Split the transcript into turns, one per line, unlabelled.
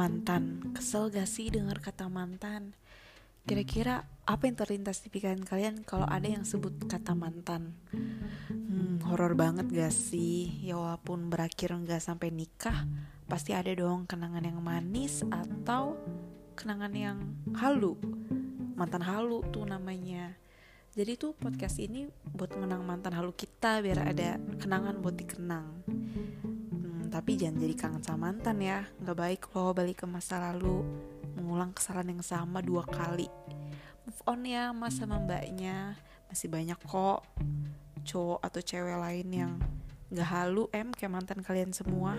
Mantan, kesel gak sih dengar kata mantan? Kira-kira apa yang terlintas di pikiran kalian kalau ada yang sebut kata mantan? Hmm, horor banget gak sih? Ya walaupun berakhir gak sampai nikah, pasti ada dong kenangan yang manis atau kenangan yang halu. Mantan halu tuh namanya. Jadi tuh podcast ini buat menang mantan halu kita biar ada kenangan buat dikenang tapi jangan jadi kangen sama mantan ya. Nggak baik loh balik ke masa lalu. Mengulang kesalahan yang sama dua kali. Move on ya mas sama mbaknya. Masih banyak kok cowok atau cewek lain yang nggak halu em kayak mantan kalian semua